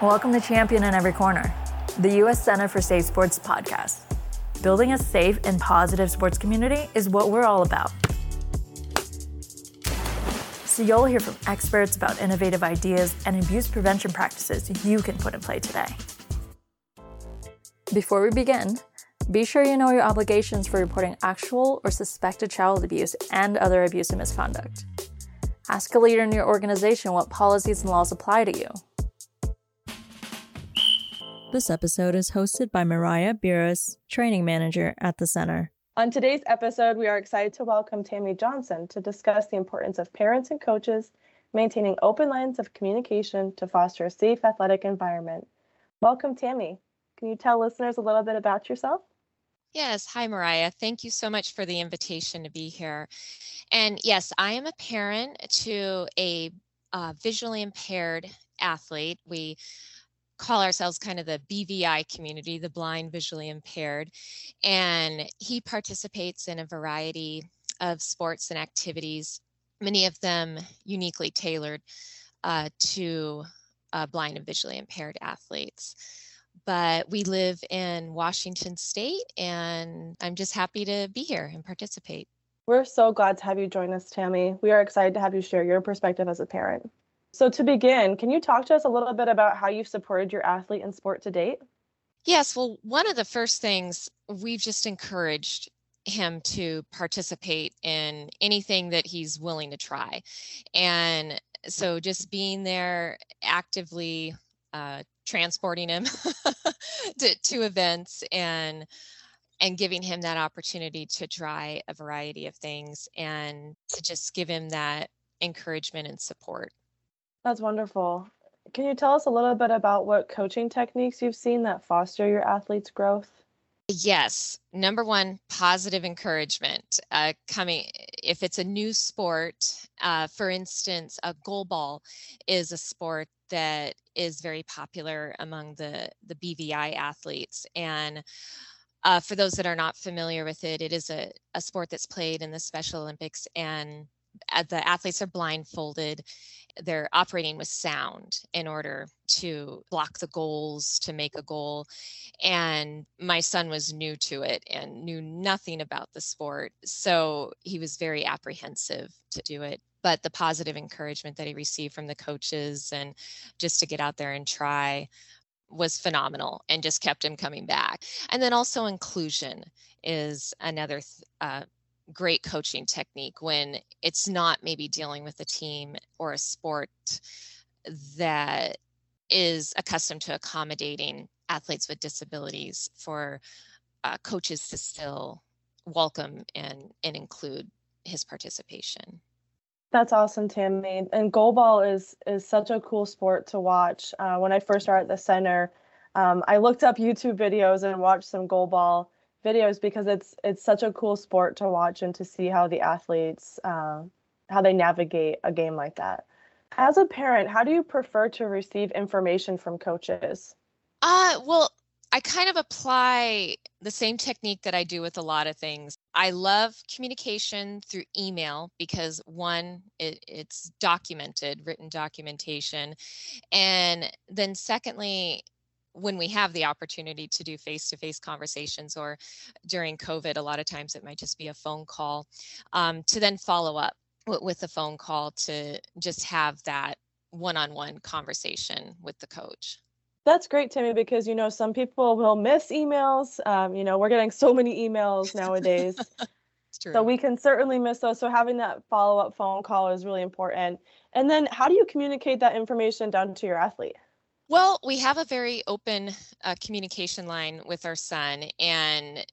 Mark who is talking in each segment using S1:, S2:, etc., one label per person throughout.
S1: Welcome to Champion in Every Corner, the U.S. Center for SafeSport's podcast. Building a safe and positive sports community is what we're all about. So you'll hear from experts about innovative ideas and abuse prevention practices you can put in play today. Before we begin, be sure you know your obligations for reporting actual or suspected child abuse and other abuse and misconduct. Ask a leader in your organization what policies and laws apply to you. This episode is hosted by Mariah Beerus, training manager at the center.
S2: On today's episode, we are excited to welcome Tammy Johnson to discuss the importance of parents and coaches maintaining open lines of communication to foster a safe athletic environment. Welcome, Tammy. Can you tell listeners a little bit about yourself?
S3: Yes. Hi, Mariah. Thank you so much for the invitation to be here. And yes, I am a parent to a uh, visually impaired athlete. We call ourselves kind of the BVI community, the blind visually impaired. And he participates in a variety of sports and activities, many of them uniquely tailored uh, to uh, blind and visually impaired athletes. But we live in Washington State, and I'm just happy to be here and participate.
S2: We're so glad to have you join us, Tammy. We are excited to have you share your perspective as a parent. So, to begin, can you talk to us a little bit about how you've supported your athlete in sport to date?
S3: Yes. Well, one of the first things we've just encouraged him to participate in anything that he's willing to try. And so, just being there actively uh, transporting him to, to events and and giving him that opportunity to try a variety of things and to just give him that encouragement and support.
S2: That's wonderful. Can you tell us a little bit about what coaching techniques you've seen that foster your athletes' growth?
S3: Yes. Number one, positive encouragement. Uh, coming, if it's a new sport, uh, for instance, a goalball is a sport that is very popular among the the BVI athletes, and uh, for those that are not familiar with it, it is a, a sport that's played in the Special Olympics, and the athletes are blindfolded they're operating with sound in order to block the goals to make a goal. And my son was new to it and knew nothing about the sport so he was very apprehensive to do it. But the positive encouragement that he received from the coaches and just to get out there and try was phenomenal and just kept him coming back. And then also inclusion is another uh, great coaching technique when it's not maybe dealing with a team or a sport that is accustomed to accommodating athletes with disabilities for uh, coaches to still welcome and, and include his participation.
S2: That's awesome, Tammy. And goalball is is such a cool sport to watch. Uh, when I first started at the center, um, I looked up YouTube videos and watched some goalball videos because it's it's such a cool sport to watch and to see how the athletes uh, how they navigate a game like that. As a parent, how do you prefer to receive information from coaches?
S3: Uh, well, I kind of apply the same technique that I do with a lot of things. I love communication through email because one, it, it's documented, written documentation. And then secondly, when we have the opportunity to do face-to-face conversations or during covid a lot of times it might just be a phone call um, to then follow up w- with a phone call to just have that one-on-one conversation with the coach.
S2: That's great Tammy because you know some people will miss emails um, you know we're getting so many emails nowadays. So we can certainly miss those so having that follow-up phone call is really important. And then how do you communicate that information down to your athlete
S3: well, we have a very open uh, communication line with our son and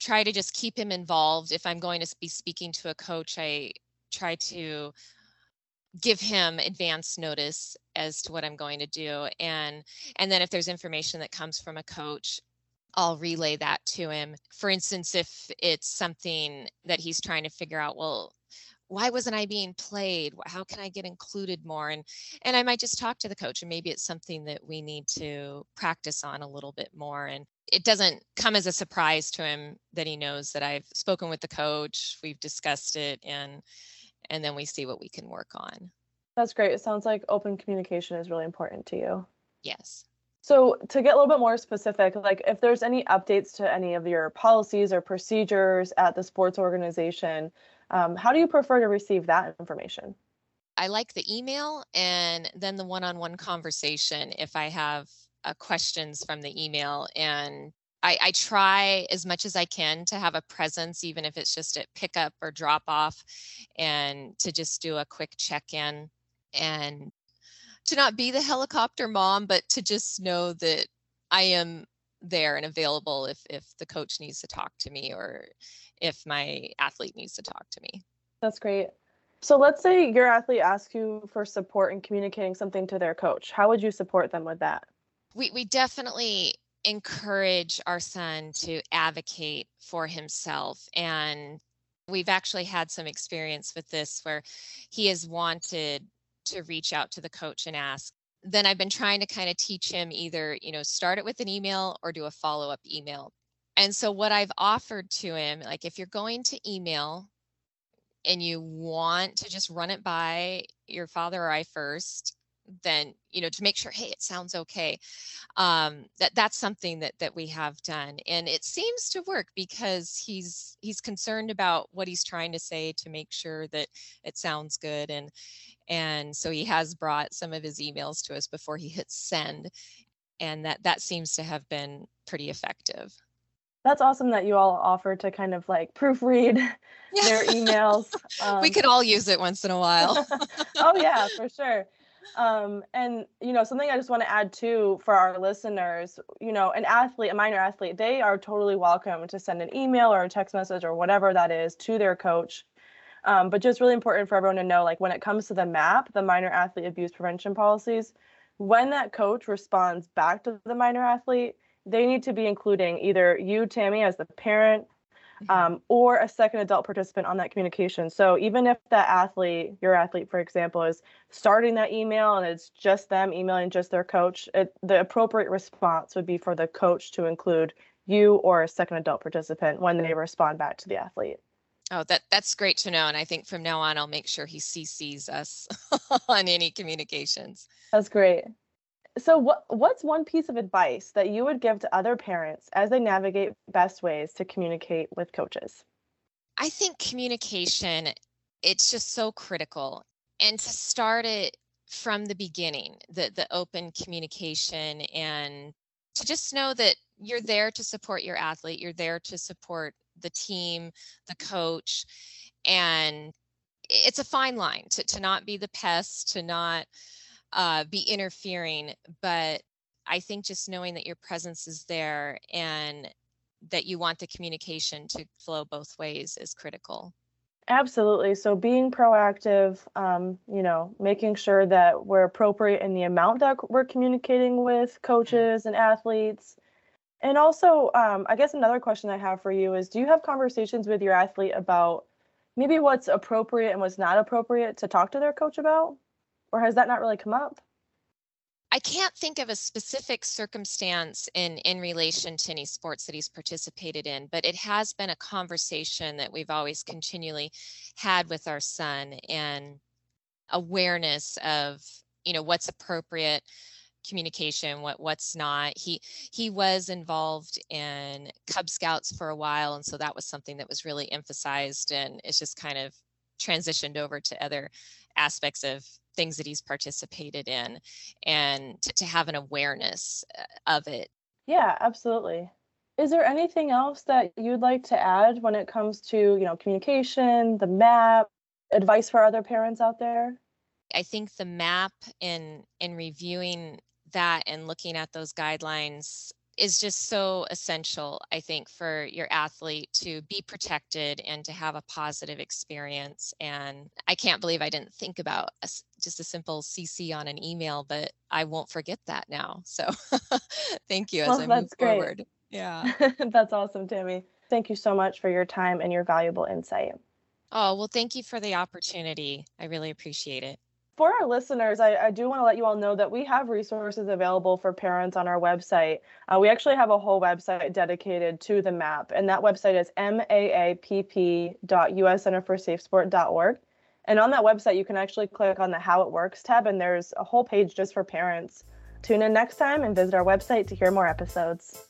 S3: try to just keep him involved. If I'm going to be speaking to a coach, I try to give him advance notice as to what I'm going to do and and then if there's information that comes from a coach I'll relay that to him. For instance, if it's something that he's trying to figure out, well, why wasn't I being played? How can I get included more? And and I might just talk to the coach, and maybe it's something that we need to practice on a little bit more. And it doesn't come as a surprise to him that he knows that I've spoken with the coach, we've discussed it, and and then we see what we can work on.
S2: That's great. It sounds like open communication is really important to you.
S3: Yes.
S2: So, to get a little bit more specific, like if there's any updates to any of your policies or procedures at the sports organization, um, how do you prefer to receive that information?
S3: I like the email and then the one on one conversation if I have uh, questions from the email. And I, I, try as much as I can to have a presence, even if it's just at pickup or drop off, and to just do a quick check in and to not be the helicopter mom, but to just know that I am there and available if if the coach needs to talk to me or if my athlete needs to talk to me.
S2: That's great. So let's say your athlete asks you for support in communicating something to their coach. How would you support them with that?
S3: We we definitely encourage our son to advocate for himself and we've actually had some experience with this where he has wanted to reach out to the coach and ask then i've been trying to kind of teach him either you know start it with an email or do a follow-up email. And so what i've offered to him like if you're going to email and you want to just run it by your father or i first then you know to make sure hey it sounds okay um, that that's something that that we have done and it seems to work because he's he's concerned about what he's trying to say to make sure that it sounds good and and so he has brought some of his emails to us before he hits send and that that seems to have been pretty effective
S2: that's awesome that you all offer to kind of like proofread their emails.
S3: Um, we could all use it once in a while.
S2: oh yeah, for sure. Um, and you know, something I just want to add too for our listeners, you know, an athlete, a minor athlete, they are totally welcome to send an email or a text message or whatever that is to their coach. Um, but just really important for everyone to know, like when it comes to the MAAPP, the minor athlete abuse prevention policies, when that coach responds back to the minor athlete, they need to be including either you, Tammy, as the parent. Um, or a second adult participant on that communication. So even if that athlete, your athlete, for example, is starting that email and it's just them emailing just their coach, it, the appropriate response would be for the coach to include you or a second adult participant when they respond back to the athlete.
S3: Oh, that that's great to know. And I think from now on, I'll make sure he CCs us on any communications.
S2: That's great. So what what's one piece of advice that you would give to other parents as they navigate best ways to communicate with coaches?
S3: I think communication it's just so critical and to start it from the beginning, the the open communication and to just know that you're there to support your athlete, you're there to support the team, the coach and it's a fine line to, to not be the pest, to not uh, be interfering. But I think just knowing that your presence is there and that you want the communication to flow both ways is critical.
S2: Absolutely. So being proactive, um, you know, making sure that we're appropriate in the amount that we're communicating with mm-hmm. coaches and athletes. And also, um, I guess another question I have for you is do you have conversations with your athlete about maybe what's appropriate and what's not appropriate to talk to their coach about? Or has that not really come up?
S3: I can't think of a specific circumstance in in relation to any sports that he's participated in, but it has been a conversation that we've always continually had with our son and awareness of you know what's appropriate communication what what's not he he was involved in cub scouts for a while and so that was something that was really emphasized and it's just kind of transitioned over to other aspects of things that he's participated in and to, to have an awareness uh, of it.
S2: Yeah, absolutely. Is there anything else that you'd like to add when it comes to, you know, communication, the MAAPP, advice for other parents out there?
S3: I think the MAAPP in in reviewing that and looking at those guidelines is just so essential, I think, for your athlete to be protected and to have a positive experience. And I can't believe I didn't think about a, just a simple CC on an email, but I won't forget that now. So thank you as well, I move great. forward. Yeah.
S2: that's awesome, Tammy. Thank you so much for your time and your valuable insight.
S3: Oh, well, thank you for the opportunity. I really appreciate it
S2: for our listeners, I, I do want to let you all know that we have resources available for parents on our website. Uh, we actually have a whole website dedicated to the MAAPP, and that website is maapp.uscenterforsafesport.org. And on that website, you can actually click on the How It Works tab, and there's a whole page just for parents Tune in next time and visit our website to hear more episodes.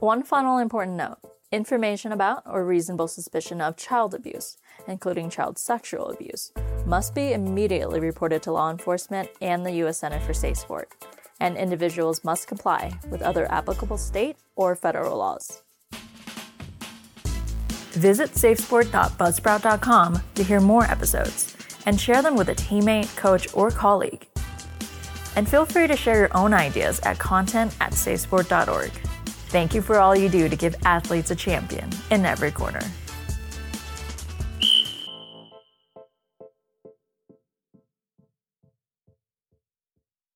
S1: One final important note information about or reasonable suspicion of child abuse, including child sexual abuse, must be immediately reported to law enforcement and the U.S. Center for SafeSport, and individuals must comply with other applicable state or federal laws. Visit safesport.buzzsprout.com to hear more episodes and share them with a teammate, coach, or colleague. And feel free to share your own ideas at content at safesport.org. Thank you for all you do to give athletes a champion in every corner.